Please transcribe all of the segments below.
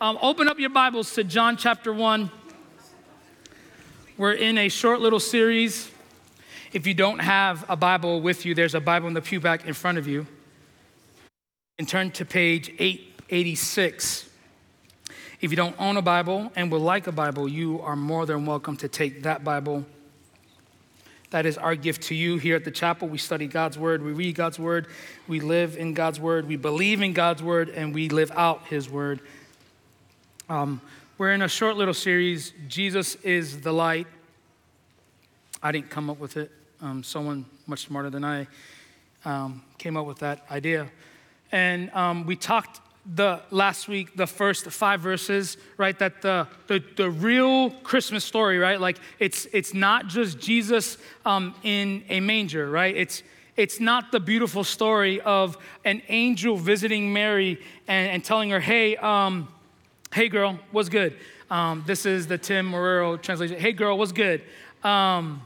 Um, open up your Bibles to John chapter 1. We're in a short little series. If you don't have a Bible with you, there's a Bible in the pew back in front of you. And turn to page 886. If you don't own a Bible and would like a Bible, you are more than welcome to take that Bible that is our gift to you here at the chapel. We study God's word, we read God's word, we live in God's word, we believe in God's word, and we live out his word. Um, we're in a short little series Jesus is the light. I didn't come up with it, um, someone much smarter than I um, came up with that idea. And um, we talked the last week the first five verses right that the, the, the real christmas story right like it's it's not just jesus um, in a manger right it's it's not the beautiful story of an angel visiting mary and, and telling her hey um, hey girl what's good um, this is the tim Marrero translation hey girl what's good um,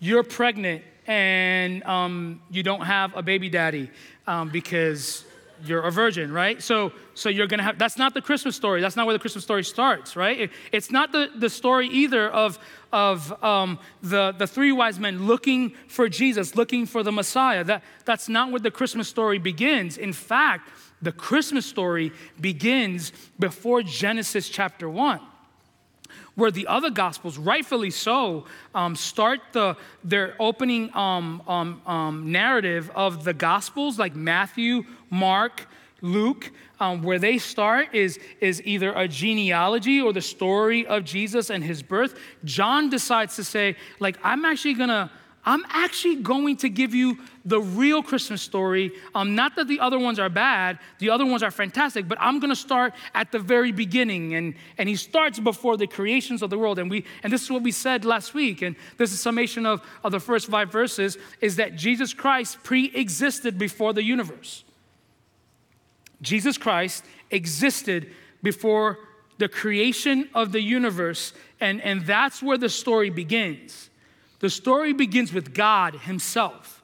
you're pregnant and um, you don't have a baby daddy um, because you're a virgin, right? So, so you're gonna have, that's not the Christmas story. That's not where the Christmas story starts, right? It, it's not the, the story either of, of um, the, the three wise men looking for Jesus, looking for the Messiah. That, that's not where the Christmas story begins. In fact, the Christmas story begins before Genesis chapter 1 where the other gospels, rightfully so, um, start the, their opening um, um, um, narrative of the gospels, like Matthew, Mark, Luke, um, where they start is, is either a genealogy or the story of Jesus and his birth. John decides to say, like, I'm actually gonna I'm actually going to give you the real Christmas story. Um, not that the other ones are bad, the other ones are fantastic, but I'm going to start at the very beginning. And, and he starts before the creations of the world. And, we, and this is what we said last week. And this is summation of, of the first five verses is that Jesus Christ pre existed before the universe. Jesus Christ existed before the creation of the universe. And, and that's where the story begins. The story begins with God Himself.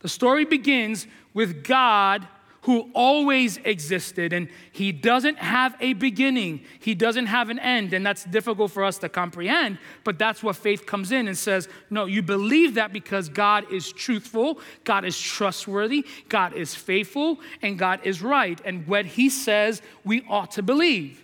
The story begins with God who always existed and He doesn't have a beginning, He doesn't have an end. And that's difficult for us to comprehend, but that's what faith comes in and says, no, you believe that because God is truthful, God is trustworthy, God is faithful, and God is right. And what He says, we ought to believe.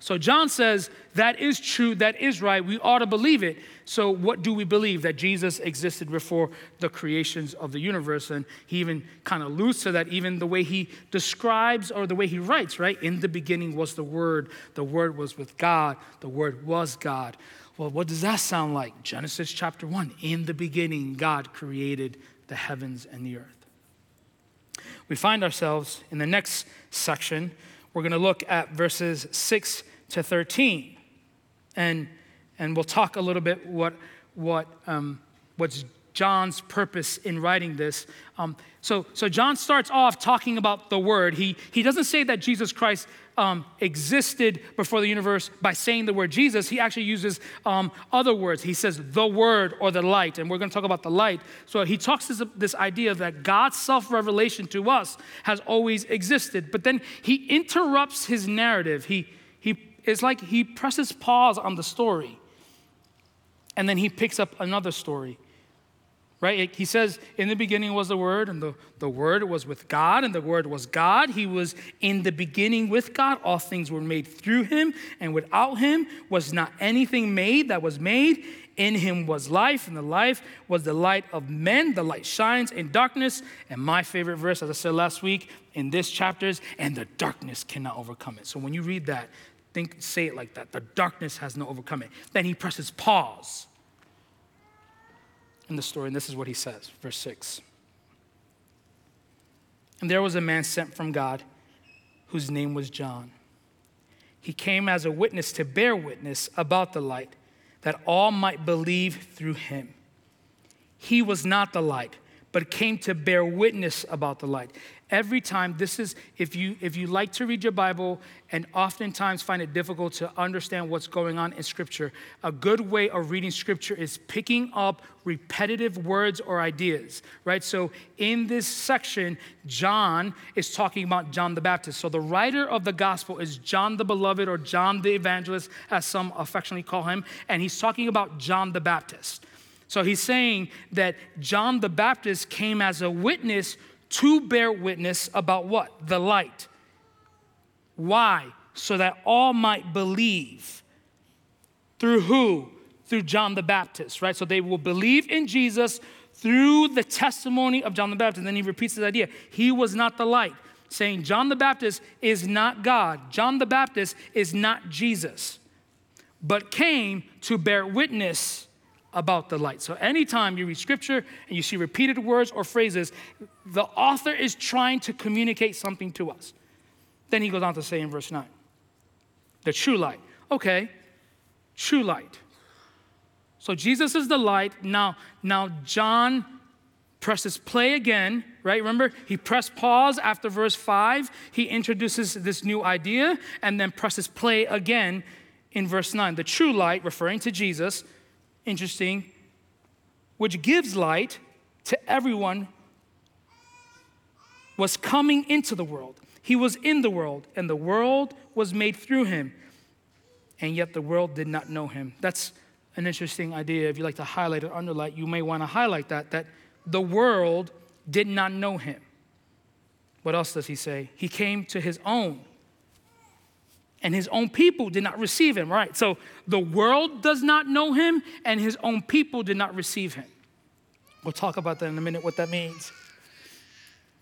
So John says that is true, that is right. We ought to believe it. So, what do we believe? That Jesus existed before the creations of the universe. And he even kind of alludes to that, even the way he describes or the way he writes, right? In the beginning was the Word, the Word was with God, the Word was God. Well, what does that sound like? Genesis chapter 1 In the beginning, God created the heavens and the earth. We find ourselves in the next section. We're going to look at verses 6 to 13. And, and we'll talk a little bit what, what, um, what's John's purpose in writing this. Um, so, so John starts off talking about the Word. He, he doesn't say that Jesus Christ um, existed before the universe by saying the word Jesus. He actually uses um, other words. He says the Word or the light, and we're going to talk about the light. So he talks this, this idea that God's self revelation to us has always existed, but then he interrupts his narrative. He, it's like he presses pause on the story and then he picks up another story. Right? He says, In the beginning was the Word, and the, the Word was with God, and the Word was God. He was in the beginning with God. All things were made through him, and without him was not anything made that was made. In him was life, and the life was the light of men. The light shines in darkness. And my favorite verse, as I said last week in this chapters, and the darkness cannot overcome it. So when you read that, Think, say it like that. The darkness has no overcome it. Then he presses pause in the story, and this is what he says, verse 6. And there was a man sent from God whose name was John. He came as a witness to bear witness about the light, that all might believe through him. He was not the light, but came to bear witness about the light. Every time, this is, if you, if you like to read your Bible and oftentimes find it difficult to understand what's going on in Scripture, a good way of reading Scripture is picking up repetitive words or ideas, right? So in this section, John is talking about John the Baptist. So the writer of the gospel is John the Beloved or John the Evangelist, as some affectionately call him, and he's talking about John the Baptist. So he's saying that John the Baptist came as a witness to bear witness about what? The light. Why? So that all might believe. Through who? Through John the Baptist, right? So they will believe in Jesus through the testimony of John the Baptist. And then he repeats this idea he was not the light, saying, John the Baptist is not God. John the Baptist is not Jesus, but came to bear witness about the light. So anytime you read scripture and you see repeated words or phrases, the author is trying to communicate something to us. Then he goes on to say in verse 9, the true light. Okay, true light. So Jesus is the light. Now, now John presses play again, right? Remember, he pressed pause after verse 5. He introduces this new idea and then presses play again in verse 9. The true light, referring to Jesus, interesting, which gives light to everyone, was coming into the world. He was in the world, and the world was made through him, and yet the world did not know him. That's an interesting idea. If you like to highlight or underline, you may want to highlight that, that the world did not know him. What else does he say? He came to his own, and his own people did not receive him, right? So the world does not know him, and his own people did not receive him. We'll talk about that in a minute, what that means.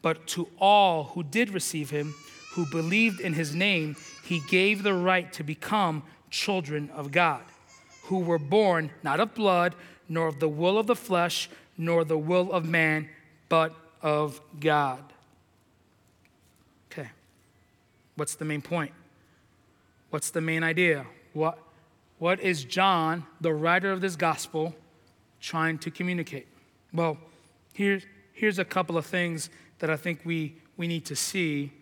But to all who did receive him, who believed in his name, he gave the right to become children of God, who were born not of blood, nor of the will of the flesh, nor the will of man, but of God. Okay, what's the main point? What's the main idea? What, what is John, the writer of this gospel, trying to communicate? Well, here's, here's a couple of things that I think we, we need to see.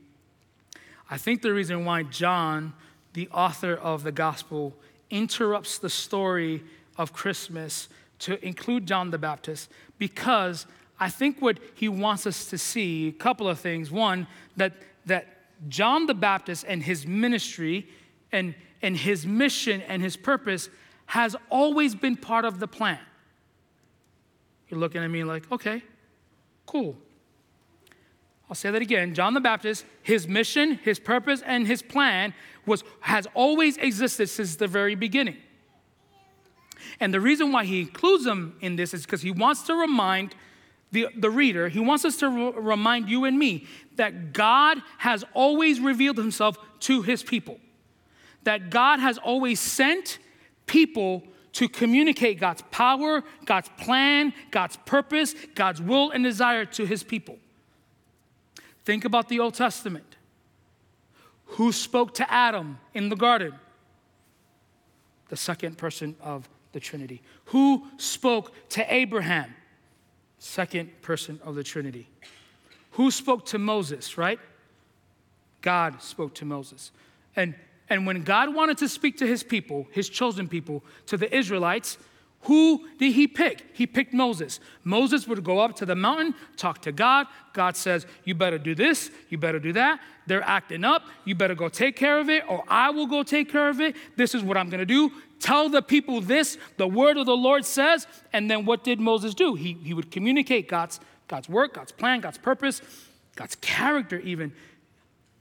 I think the reason why John, the author of the gospel, interrupts the story of Christmas to include John the Baptist because I think what he wants us to see a couple of things. One, that, that John the Baptist and his ministry and, and his mission and his purpose has always been part of the plan. You're looking at me like, okay, cool. I'll say that again. John the Baptist, his mission, his purpose, and his plan was, has always existed since the very beginning. And the reason why he includes them in this is because he wants to remind the, the reader, he wants us to re- remind you and me that God has always revealed himself to his people that God has always sent people to communicate God's power, God's plan, God's purpose, God's will and desire to his people. Think about the Old Testament. Who spoke to Adam in the garden? The second person of the Trinity. Who spoke to Abraham? Second person of the Trinity. Who spoke to Moses, right? God spoke to Moses. And and when God wanted to speak to his people, his chosen people, to the Israelites, who did he pick? He picked Moses. Moses would go up to the mountain, talk to God. God says, You better do this, you better do that. They're acting up, you better go take care of it, or I will go take care of it. This is what I'm gonna do. Tell the people this, the word of the Lord says. And then what did Moses do? He, he would communicate God's, God's work, God's plan, God's purpose, God's character, even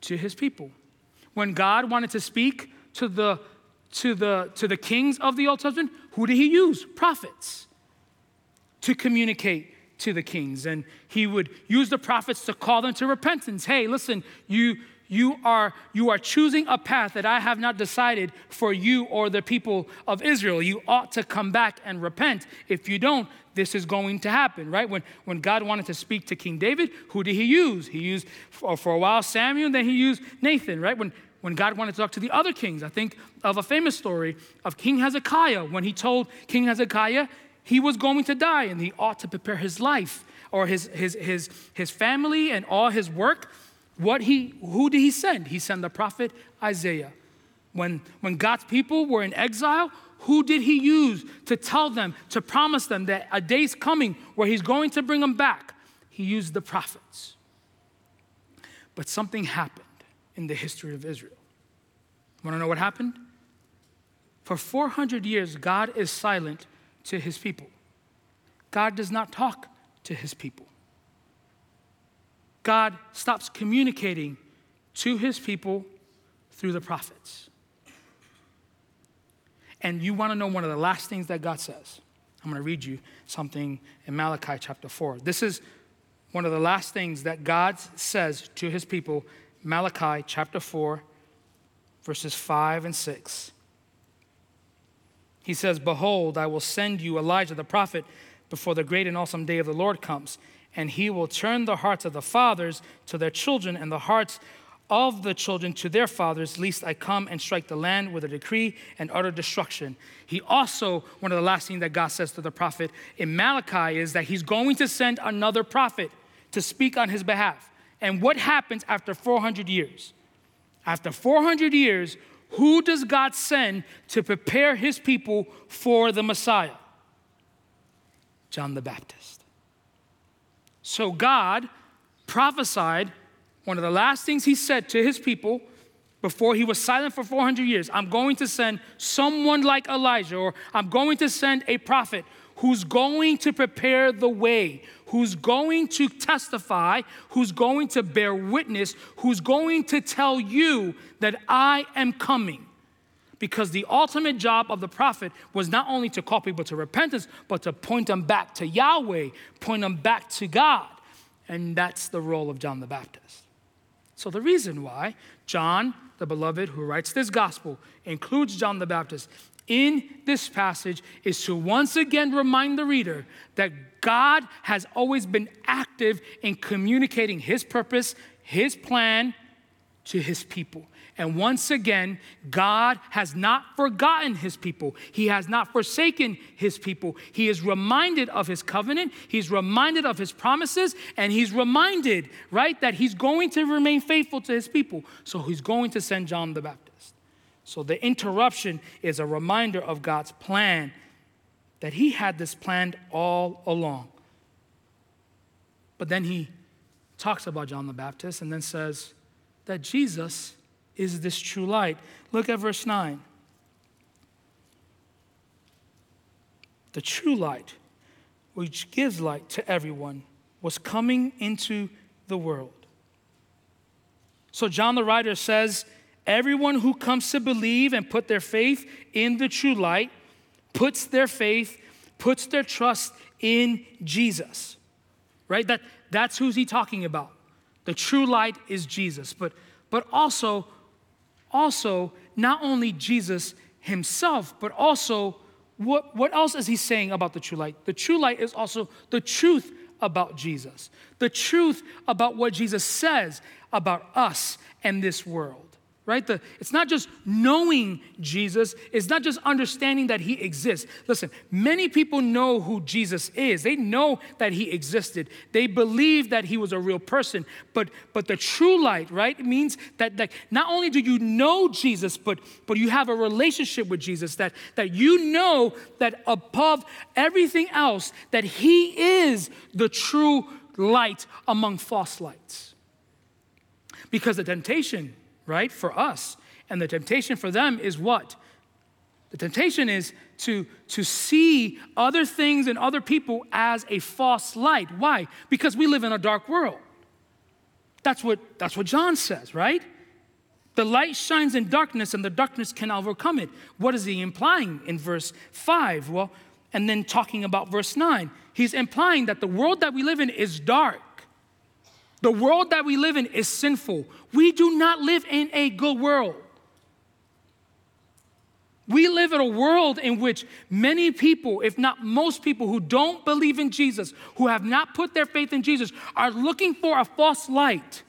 to his people when God wanted to speak to the, to the, to the kings of the Old Testament, who did he use? Prophets to communicate to the kings. And he would use the prophets to call them to repentance. Hey, listen, you, you, are, you are choosing a path that I have not decided for you or the people of Israel. You ought to come back and repent. If you don't, this is going to happen, right? When, when God wanted to speak to King David, who did he use? He used for, for a while Samuel, then he used Nathan, right? When, when God wanted to talk to the other kings. I think of a famous story of King Hezekiah when he told King Hezekiah, he was going to die and he ought to prepare his life or his, his, his, his family and all his work. What he, who did he send? He sent the prophet Isaiah. When, when God's people were in exile, who did he use to tell them, to promise them that a day's coming where he's going to bring them back? He used the prophets. But something happened in the history of Israel. Want to know what happened? For 400 years, God is silent to his people. God does not talk to his people. God stops communicating to his people through the prophets. And you want to know one of the last things that God says? I'm going to read you something in Malachi chapter 4. This is one of the last things that God says to his people, Malachi chapter 4, verses 5 and 6. He says, Behold, I will send you Elijah the prophet before the great and awesome day of the Lord comes, and he will turn the hearts of the fathers to their children and the hearts of the children to their fathers, lest I come and strike the land with a decree and utter destruction. He also, one of the last things that God says to the prophet in Malachi is that he's going to send another prophet to speak on his behalf. And what happens after 400 years? After 400 years, who does God send to prepare his people for the Messiah? John the Baptist. So God prophesied one of the last things he said to his people before he was silent for 400 years I'm going to send someone like Elijah, or I'm going to send a prophet who's going to prepare the way, who's going to testify, who's going to bear witness, who's going to tell you that I am coming. Because the ultimate job of the prophet was not only to call people to repentance, but to point them back to Yahweh, point them back to God. And that's the role of John the Baptist. So, the reason why John, the beloved who writes this gospel, includes John the Baptist in this passage is to once again remind the reader that God has always been active in communicating his purpose, his plan to his people. And once again, God has not forgotten his people. He has not forsaken his people. He is reminded of his covenant, he's reminded of his promises, and he's reminded, right, that he's going to remain faithful to his people. So he's going to send John the Baptist. So the interruption is a reminder of God's plan that He had this planned all along. But then He talks about John the Baptist and then says that Jesus is this true light. Look at verse 9. The true light, which gives light to everyone, was coming into the world. So John the writer says Everyone who comes to believe and put their faith in the true light puts their faith, puts their trust in Jesus. Right? That, that's who's he talking about. The true light is Jesus. But, but also, also, not only Jesus himself, but also what, what else is he saying about the true light? The true light is also the truth about Jesus, the truth about what Jesus says about us and this world right? The, it's not just knowing Jesus, it's not just understanding that he exists. Listen, many people know who Jesus is. They know that he existed. They believe that he was a real person. But but the true light, right, means that, that not only do you know Jesus, but but you have a relationship with Jesus, that, that you know that above everything else, that he is the true light among false lights. Because the temptation right? For us. And the temptation for them is what? The temptation is to, to see other things and other people as a false light. Why? Because we live in a dark world. That's what, that's what John says, right? The light shines in darkness and the darkness can overcome it. What is he implying in verse 5? Well, and then talking about verse 9, he's implying that the world that we live in is dark. The world that we live in is sinful. We do not live in a good world. We live in a world in which many people, if not most people, who don't believe in Jesus, who have not put their faith in Jesus, are looking for a false light.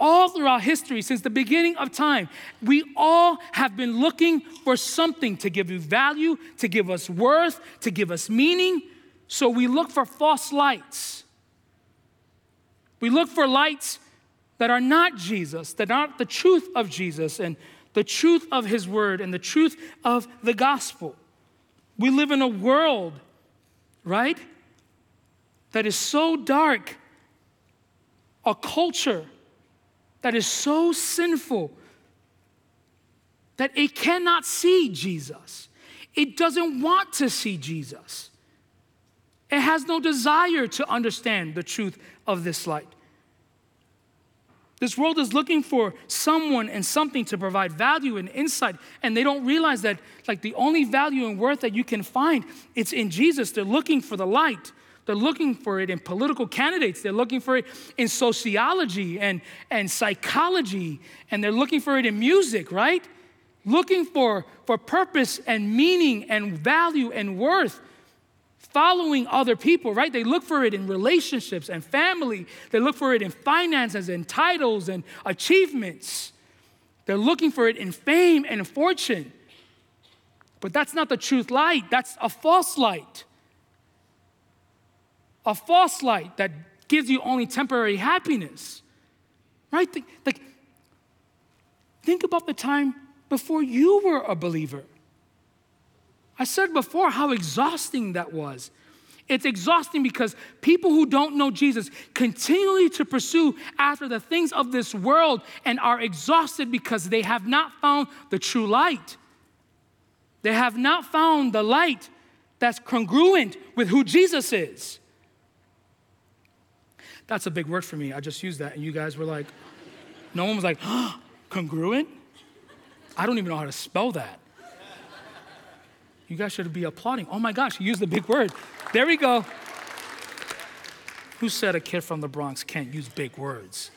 all throughout history, since the beginning of time, we all have been looking for something to give you value, to give us worth, to give us meaning. So we look for false lights. We look for lights that are not Jesus, that aren't the truth of Jesus and the truth of His Word and the truth of the gospel. We live in a world, right, that is so dark, a culture that is so sinful that it cannot see Jesus. It doesn't want to see Jesus. It has no desire to understand the truth of this light. This world is looking for someone and something to provide value and insight, and they don't realize that like the only value and worth that you can find it's in Jesus. They're looking for the light. They're looking for it in political candidates. They're looking for it in sociology and, and psychology, and they're looking for it in music, right? Looking for, for purpose and meaning and value and worth following other people, right? They look for it in relationships and family. They look for it in finances and titles and achievements. They're looking for it in fame and fortune. But that's not the truth light, that's a false light. A false light that gives you only temporary happiness, right? Like, think about the time before you were a believer. I said before how exhausting that was. It's exhausting because people who don't know Jesus continually to pursue after the things of this world and are exhausted because they have not found the true light. They have not found the light that's congruent with who Jesus is. That's a big word for me. I just used that, and you guys were like, no one was like, oh, congruent? I don't even know how to spell that. You guys should be applauding. Oh my gosh, you used the big word. There we go. Who said a kid from the Bronx can't use big words?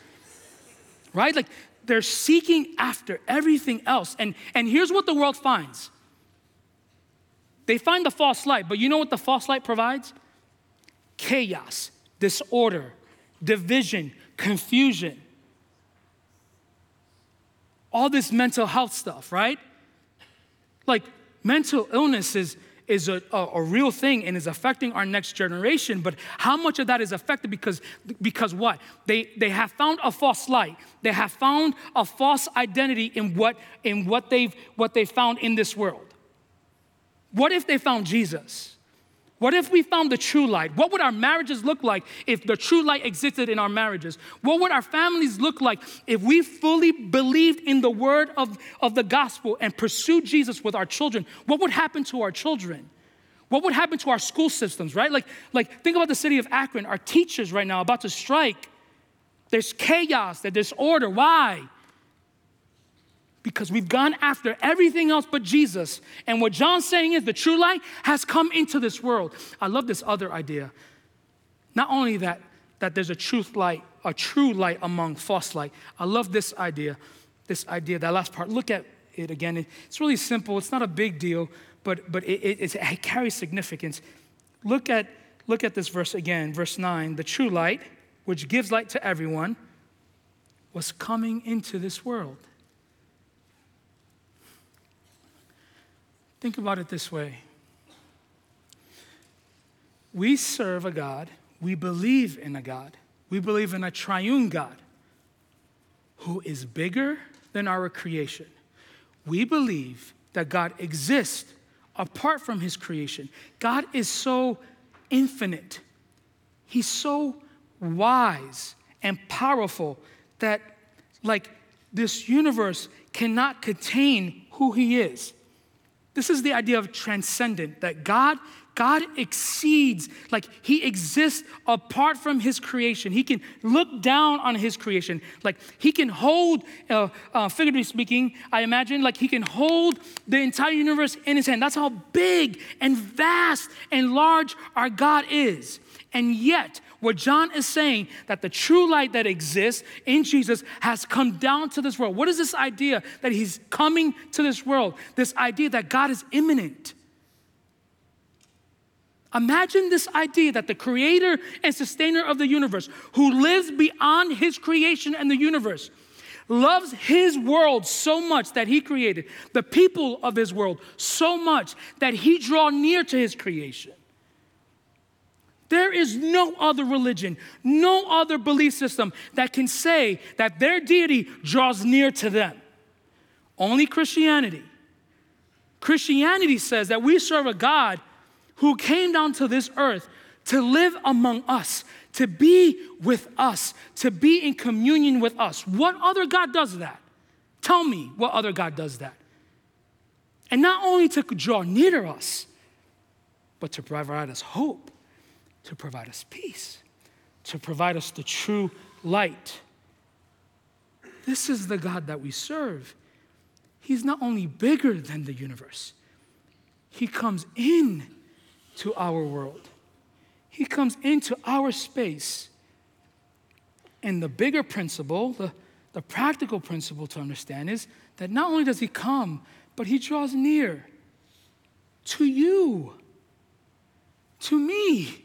Right? Like they're seeking after everything else. And, and here's what the world finds they find the false light, but you know what the false light provides? Chaos, disorder, division, confusion. All this mental health stuff, right? Like mental illness is, is a, a, a, real thing and is affecting our next generation, but how much of that is affected because, because what? They, they have found a false light. They have found a false identity in what, in what they've what they found in this world. What if they found Jesus? What if we found the true light? What would our marriages look like if the true light existed in our marriages? What would our families look like if we fully believed in the word of, of the gospel and pursued Jesus with our children? What would happen to our children? What would happen to our school systems, right? Like, like think about the city of Akron. Our teachers right now about to strike. There's chaos, there's disorder. Why? Because we've gone after everything else but Jesus. And what John's saying is the true light has come into this world. I love this other idea. Not only that, that there's a truth light, a true light among false light. I love this idea, this idea, that last part. Look at it again. It's really simple. It's not a big deal, but, but it, it, it carries significance. Look at, look at this verse again, verse 9. The true light, which gives light to everyone, was coming into this world. Think about it this way we serve a God, we believe in a God, we believe in a triune God who is bigger than our creation. We believe that God exists apart from his creation. God is so infinite, he's so wise and powerful that, like, this universe cannot contain who he is. This is the idea of transcendent, that God God exceeds, like he exists apart from his creation. He can look down on his creation. Like he can hold, uh, uh, figuratively speaking, I imagine, like he can hold the entire universe in his hand. That's how big and vast and large our God is. And yet, what John is saying that the true light that exists in Jesus has come down to this world. What is this idea that he's coming to this world? This idea that God is immanent. Imagine this idea that the creator and sustainer of the universe, who lives beyond his creation and the universe, loves his world so much that he created, the people of his world so much that he draw near to his creation. There is no other religion, no other belief system that can say that their deity draws near to them. Only Christianity. Christianity says that we serve a God who came down to this earth to live among us, to be with us, to be in communion with us. What other God does that? Tell me what other God does that. And not only to draw near to us, but to provide us hope, to provide us peace, to provide us the true light. This is the God that we serve. He's not only bigger than the universe, He comes in to our world. He comes into our space. And the bigger principle, the, the practical principle to understand is that not only does He come, but He draws near to you, to me.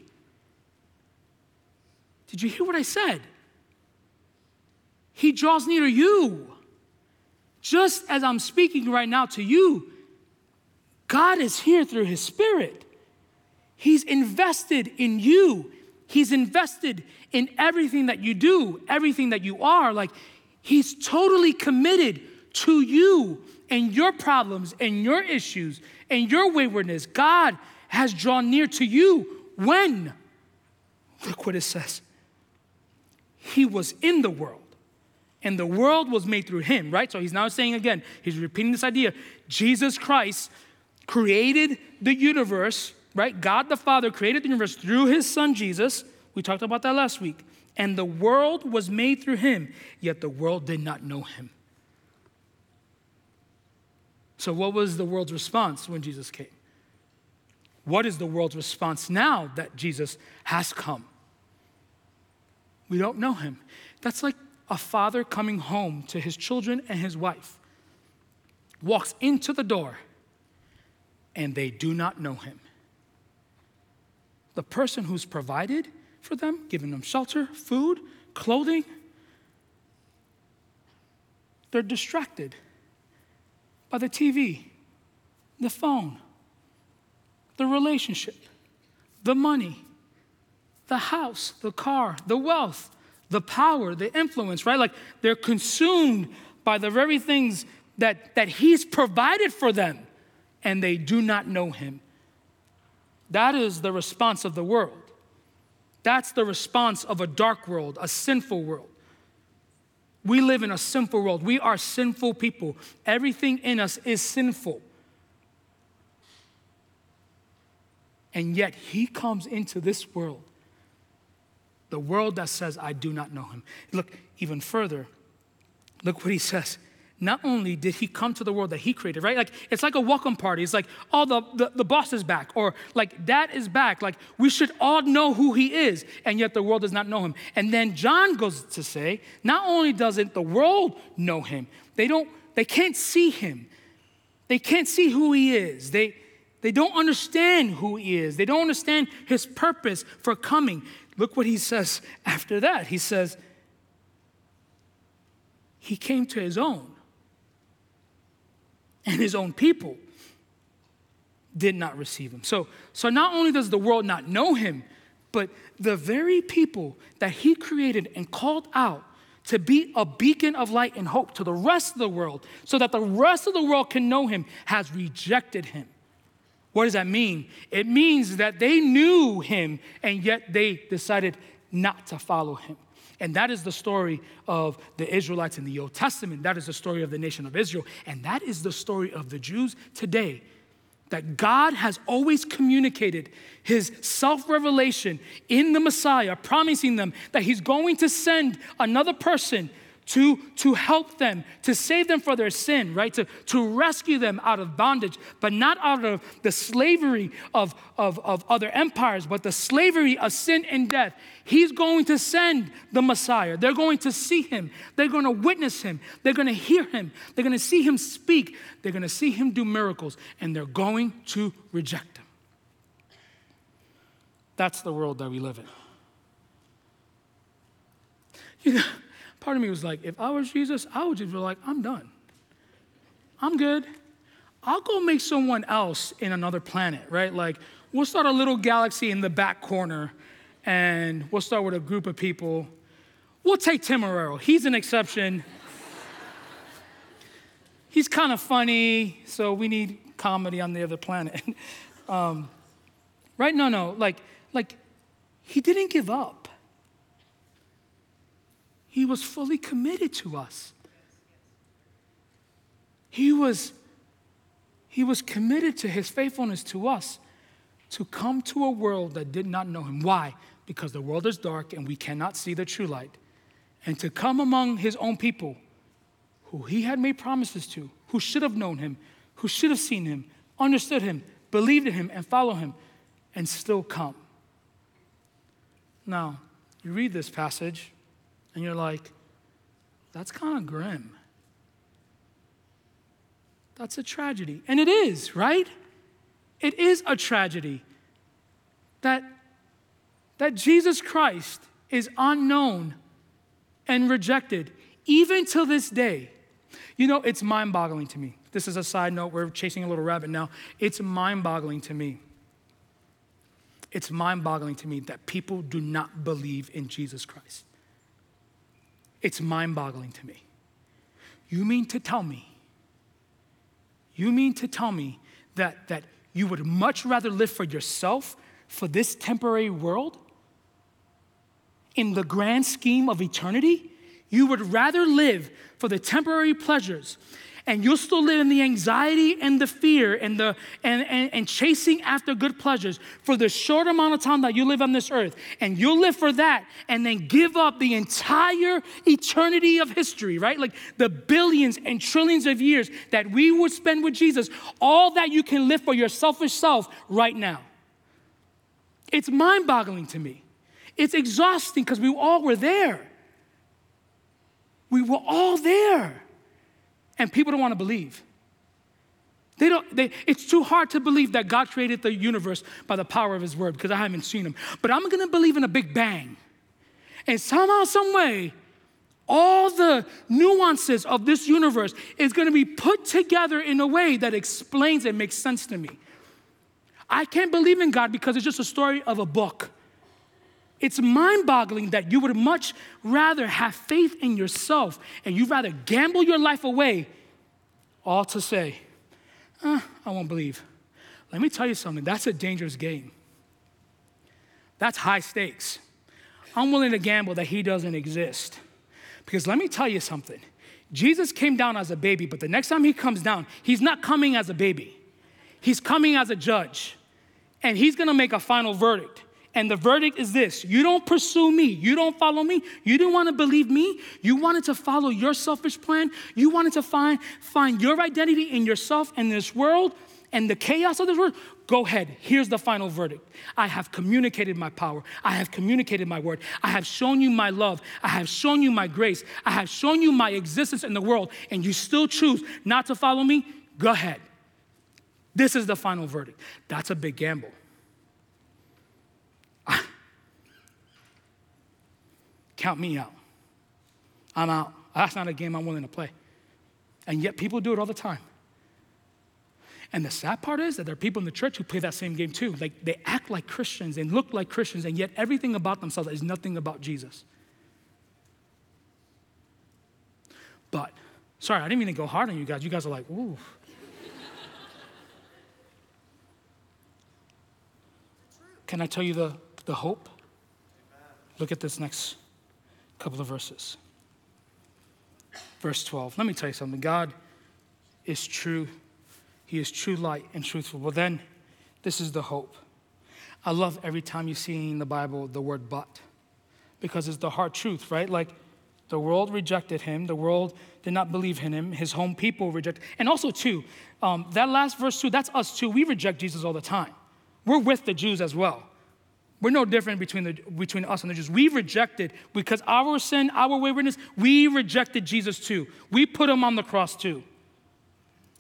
Did you hear what I said? He draws near to you. Just as I'm speaking right now to you, God is here through His Spirit. He's invested in you. He's invested in everything that you do, everything that you are. Like, He's totally committed to you and your problems and your issues and your waywardness. God has drawn near to you when? Look what it says. He was in the world, and the world was made through him, right? So he's now saying again, he's repeating this idea Jesus Christ created the universe right? God the Father created the universe through his son Jesus. We talked about that last week. And the world was made through him, yet the world did not know him. So, what was the world's response when Jesus came? What is the world's response now that Jesus has come? We don't know him. That's like a father coming home to his children and his wife, walks into the door, and they do not know him the person who's provided for them, giving them shelter, food, clothing, they're distracted by the TV, the phone, the relationship, the money, the house, the car, the wealth, the power, the influence, right? Like they're consumed by the very things that, that He's provided for them, and they do not know Him. That is the response of the world. That's the response of a dark world, a sinful world. We live in a sinful world. We are sinful people. Everything in us is sinful. And yet, He comes into this world, the world that says, I do not know Him. Look, even further, look what He says not only did he come to the world that he created, right? Like it's like a welcome party. It's like, oh, the, the, the, boss is back, or like dad is back. Like we should all know who he is, and yet the world does not know him. And then John goes to say, not only doesn't the world know him, they don't, they can't see him. They can't see who he is. They they don't understand who he is. They don't understand his purpose for coming. Look what he says after that. He says, He came to his own and his own people did not receive him. So, so not only does the world not know him, but the very people that he created and called out to be a beacon of light and hope to the rest of the world, so that the rest of the world can know him, has rejected him. What does that mean? It means that they knew him and yet they decided not to follow him. And that is the story of the Israelites in the Old Testament. That is the story of the nation of Israel. And that is the story of the Jews today. That God has always communicated his self revelation in the Messiah, promising them that he's going to send another person to, to help them, to save them for their sin, right? To, to rescue them out of bondage, but not out of the slavery of, of, of other empires, but the slavery of sin and death. He's going to send the Messiah. They're going to see him. They're going to witness him. They're going to hear him. They're going to see him speak. They're going to see him do miracles, and they're going to reject him. That's the world that we live in. You know, part of me was like, if I was Jesus, I would just be like, I'm done. I'm good. I'll go make someone else in another planet, right? Like, we'll start a little galaxy in the back corner and we'll start with a group of people. We'll take Tim Temorero. He's an exception. He's kind of funny, so we need comedy on the other planet. um, right? No, no. Like, like, he didn't give up. He was fully committed to us. He was, he was committed to his faithfulness to us to come to a world that did not know him. Why? Because the world is dark and we cannot see the true light. And to come among his own people who he had made promises to, who should have known him, who should have seen him, understood him, believed in him, and follow him, and still come. Now, you read this passage and you're like, that's kind of grim. That's a tragedy. And it is, right? It is a tragedy that, that Jesus Christ is unknown and rejected, even to this day. You know, it's mind boggling to me. This is a side note. We're chasing a little rabbit now. It's mind boggling to me. It's mind boggling to me that people do not believe in Jesus Christ. It's mind boggling to me. You mean to tell me you mean to tell me that, that you would much rather live for yourself, for this temporary world? In the grand scheme of eternity, you would rather live for the temporary pleasures and you'll still live in the anxiety and the fear and the and, and, and chasing after good pleasures for the short amount of time that you live on this earth. And you'll live for that and then give up the entire eternity of history right? Like the billions and trillions of years that we would spend with jesus all that you can live for your selfish self right now. It's mind-boggling to me. It's exhausting because we all were there. We were all there and people don't want to believe. They don't, they, it's too hard to believe that God created the universe by the power of His word because I haven't seen Him. But I'm going to believe in a big bang. And somehow, some way, all the nuances of this universe is going to be put together in a way that explains and makes sense to me. I can't believe in God because it's just a story of a book. It's mind boggling that you would much rather have faith in yourself and you'd rather gamble your life away, all to say, eh, I won't believe. Let me tell you something that's a dangerous game. That's high stakes. I'm willing to gamble that he doesn't exist. Because let me tell you something Jesus came down as a baby, but the next time he comes down, he's not coming as a baby, he's coming as a judge. And he's gonna make a final verdict. And the verdict is this you don't pursue me, you don't follow me, you didn't want to believe me, you wanted to follow your selfish plan, you wanted to find, find your identity in yourself and this world and the chaos of this world. Go ahead, here's the final verdict. I have communicated my power, I have communicated my word, I have shown you my love, I have shown you my grace, I have shown you my existence in the world, and you still choose not to follow me. Go ahead. This is the final verdict. That's a big gamble. Count me out. I'm out. That's not a game I'm willing to play. And yet people do it all the time. And the sad part is that there are people in the church who play that same game too. Like they act like Christians and look like Christians, and yet everything about themselves is nothing about Jesus. But, sorry, I didn't mean to go hard on you guys. You guys are like, ooh. Can I tell you the, the hope? Look at this next couple of verses. Verse 12. Let me tell you something. God is true. He is true light and truthful. Well, then, this is the hope. I love every time you see in the Bible the word but, because it's the hard truth, right? Like, the world rejected him. The world did not believe in him. His home people rejected. And also, too, um, that last verse, too, that's us, too. We reject Jesus all the time. We're with the Jews as well. We're no different between, the, between us and the Jews. We rejected, because our sin, our waywardness, we rejected Jesus too. We put him on the cross too.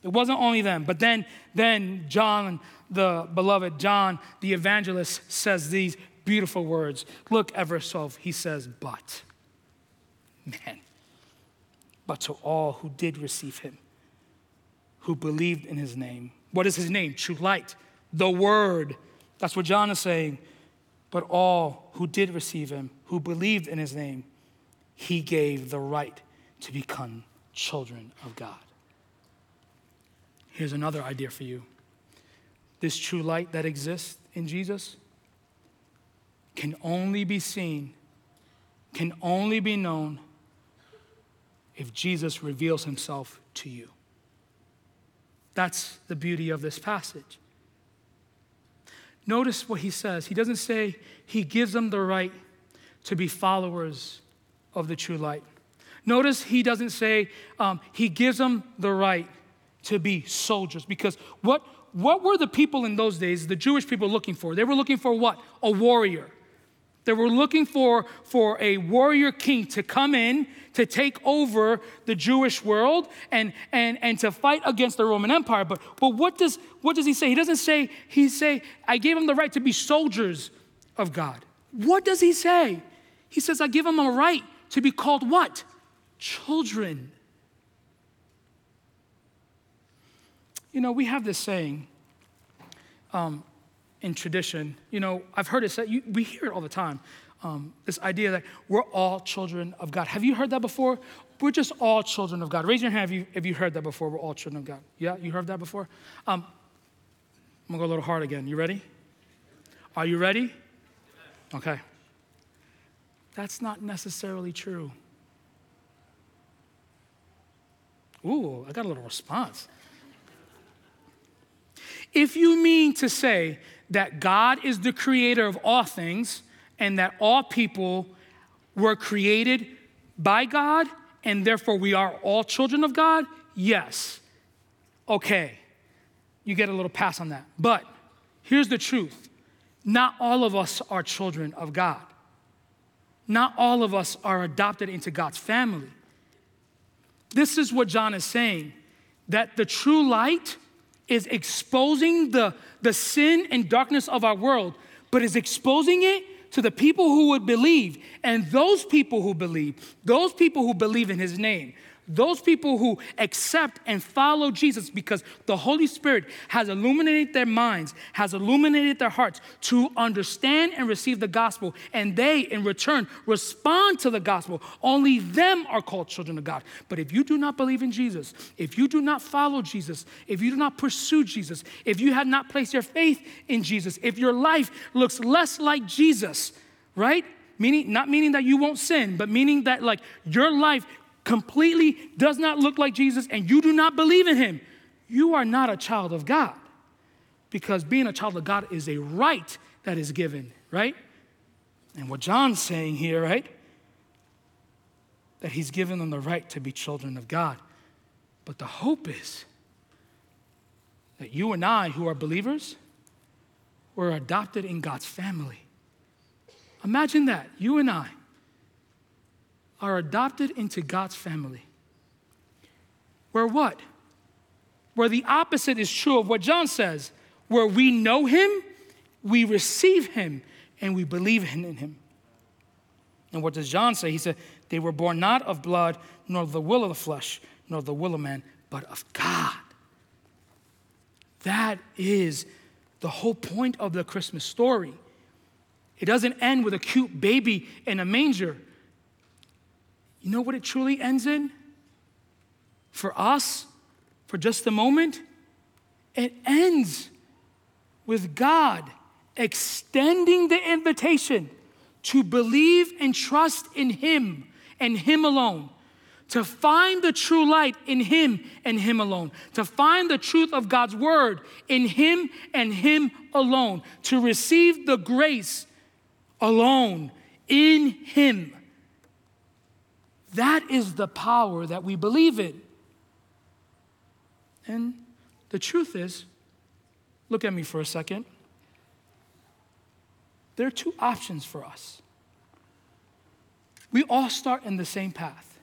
It wasn't only them, but then, then John, the beloved John, the evangelist, says these beautiful words. Look verse 12. He says, But, man, but to all who did receive him, who believed in his name. What is his name? True light, the word. That's what John is saying. But all who did receive him, who believed in his name, he gave the right to become children of God. Here's another idea for you this true light that exists in Jesus can only be seen, can only be known if Jesus reveals himself to you. That's the beauty of this passage. Notice what he says. He doesn't say he gives them the right to be followers of the true light. Notice he doesn't say um, he gives them the right to be soldiers because what, what were the people in those days, the Jewish people, looking for? They were looking for what? A warrior. They were looking for, for a warrior king to come in to take over the Jewish world and, and, and to fight against the Roman Empire. But, but what, does, what does he say? He doesn't say, he say, I gave him the right to be soldiers of God. What does he say? He says, I give him a right to be called what? Children. You know, we have this saying um, in tradition. You know, I've heard it said, you, we hear it all the time. Um, this idea that we're all children of God. Have you heard that before? We're just all children of God. Raise your hand if you, if you heard that before. We're all children of God. Yeah, you heard that before? Um, I'm gonna go a little hard again. You ready? Are you ready? Okay. That's not necessarily true. Ooh, I got a little response. If you mean to say that God is the creator of all things and that all people were created by God and therefore we are all children of God, yes. Okay, you get a little pass on that. But here's the truth not all of us are children of God. Not all of us are adopted into God's family. This is what John is saying that the true light is exposing the, the sin and darkness of our world, but is exposing it to the people who would believe. And those people who believe, those people who believe in his name, those people who accept and follow Jesus because the Holy Spirit has illuminated their minds, has illuminated their hearts to understand and receive the gospel, and they in return respond to the gospel. Only them are called children of God. But if you do not believe in Jesus, if you do not follow Jesus, if you do not pursue Jesus, if you have not placed your faith in Jesus, if your life looks less like Jesus, right? Meaning, not meaning that you won't sin, but meaning that like your life completely does not look like Jesus and you do not believe in him, you are not a child of God. Because being a child of God is a right that is given, right? And what John's saying here, right? That he's given them the right to be children of God. But the hope is that you and I, who are believers, were adopted in God's family. Imagine that, you and I are adopted into God's family. Where what? Where the opposite is true of what John says, where we know him, we receive him, and we believe in him. And what does John say? He said, They were born not of blood, nor the will of the flesh, nor the will of man, but of God. That is the whole point of the Christmas story. It doesn't end with a cute baby in a manger. You know what it truly ends in? For us, for just a moment, it ends with God extending the invitation to believe and trust in Him and Him alone, to find the true light in Him and Him alone, to find the truth of God's Word in Him and Him alone, to receive the grace alone in Him. That is the power that we believe in. And the truth is, look at me for a second. There are two options for us. We all start in the same path.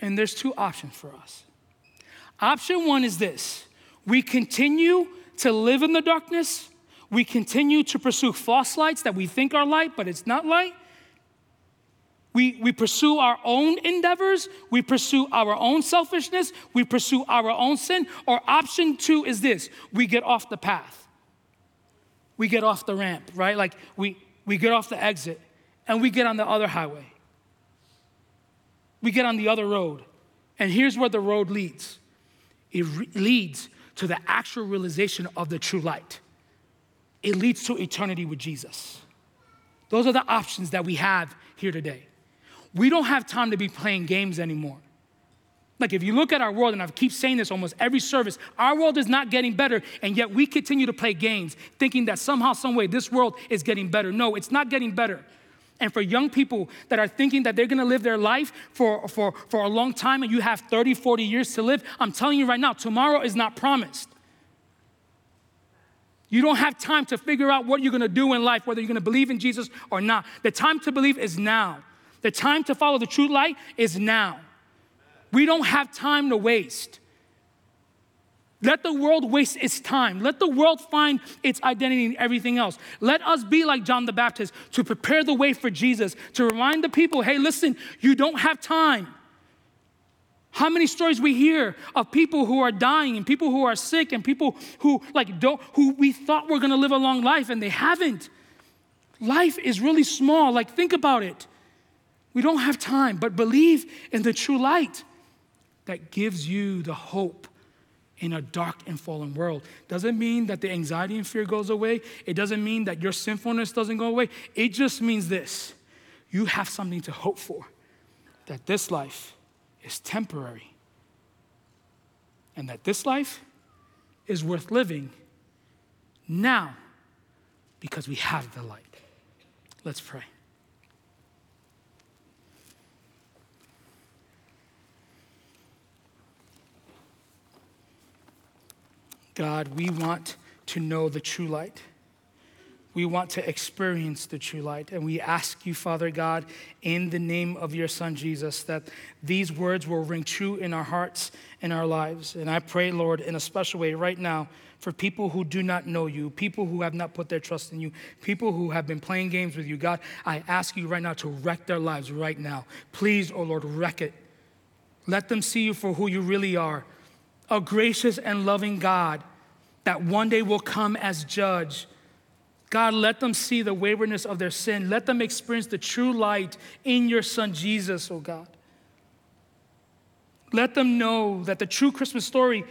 And there's two options for us. Option one is this we continue to live in the darkness, We continue to pursue false lights that we think are light, but it's not light. We, we pursue our own endeavors, we pursue our own selfishness, we pursue our own sin. Or option two is this we get off the path. We get off the ramp, right? Like we, we get off the exit and we get on the other highway. We get on the other road. And here's where the road leads it re- leads to the actual realization of the true light, it leads to eternity with Jesus. Those are the options that we have here today. We don't have time to be playing games anymore. Like, if you look at our world, and I keep saying this almost every service, our world is not getting better, and yet we continue to play games, thinking that somehow, some way, this world is getting better. No, it's not getting better. And for young people that are thinking that they're gonna live their life for, for, for a long time and you have 30, 40 years to live, I'm telling you right now, tomorrow is not promised. You don't have time to figure out what you're gonna do in life, whether you're gonna believe in Jesus or not. The time to believe is now. The time to follow the true light is now. We don't have time to waste. Let the world waste its time. Let the world find its identity in everything else. Let us be like John the Baptist to prepare the way for Jesus, to remind the people hey, listen, you don't have time. How many stories we hear of people who are dying and people who are sick and people who like don't who we thought were going to live a long life and they haven't. Life is really small. Like think about it. We don't have time, but believe in the true light that gives you the hope in a dark and fallen world. Doesn't mean that the anxiety and fear goes away. It doesn't mean that your sinfulness doesn't go away. It just means this you have something to hope for, that this life is temporary, and that this life is worth living now because we have the light. Let's pray. God, we want to know the true light. We want to experience the true light. And we ask you, Father God, in the name of your Son Jesus, that these words will ring true in our hearts and our lives. And I pray, Lord, in a special way right now for people who do not know you, people who have not put their trust in you, people who have been playing games with you. God, I ask you right now to wreck their lives right now. Please, oh Lord, wreck it. Let them see you for who you really are a gracious and loving God that one day will come as judge. God, let them see the waywardness of their sin. Let them experience the true light in your Son Jesus, oh God. Let them know that the true Christmas story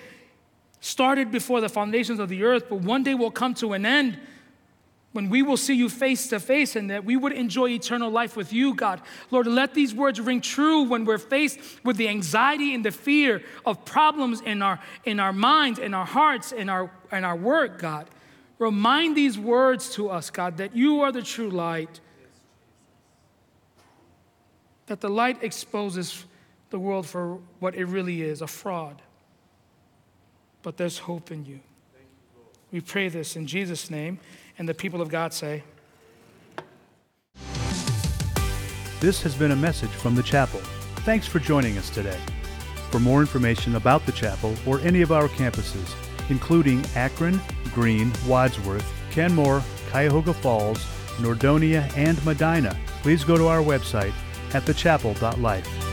started before the foundations of the earth, but one day will come to an end when we will see you face to face and that we would enjoy eternal life with you, God. Lord, let these words ring true when we're faced with the anxiety and the fear of problems in our, in our minds, in our hearts, in our, in our work, God. Remind these words to us, God, that you are the true light, that the light exposes the world for what it really is a fraud. But there's hope in you. We pray this in Jesus' name. And the people of God say, This has been a message from the chapel. Thanks for joining us today. For more information about the chapel or any of our campuses, including Akron, Green, Wadsworth, Kenmore, Cuyahoga Falls, Nordonia, and Medina, please go to our website at thechapel.life.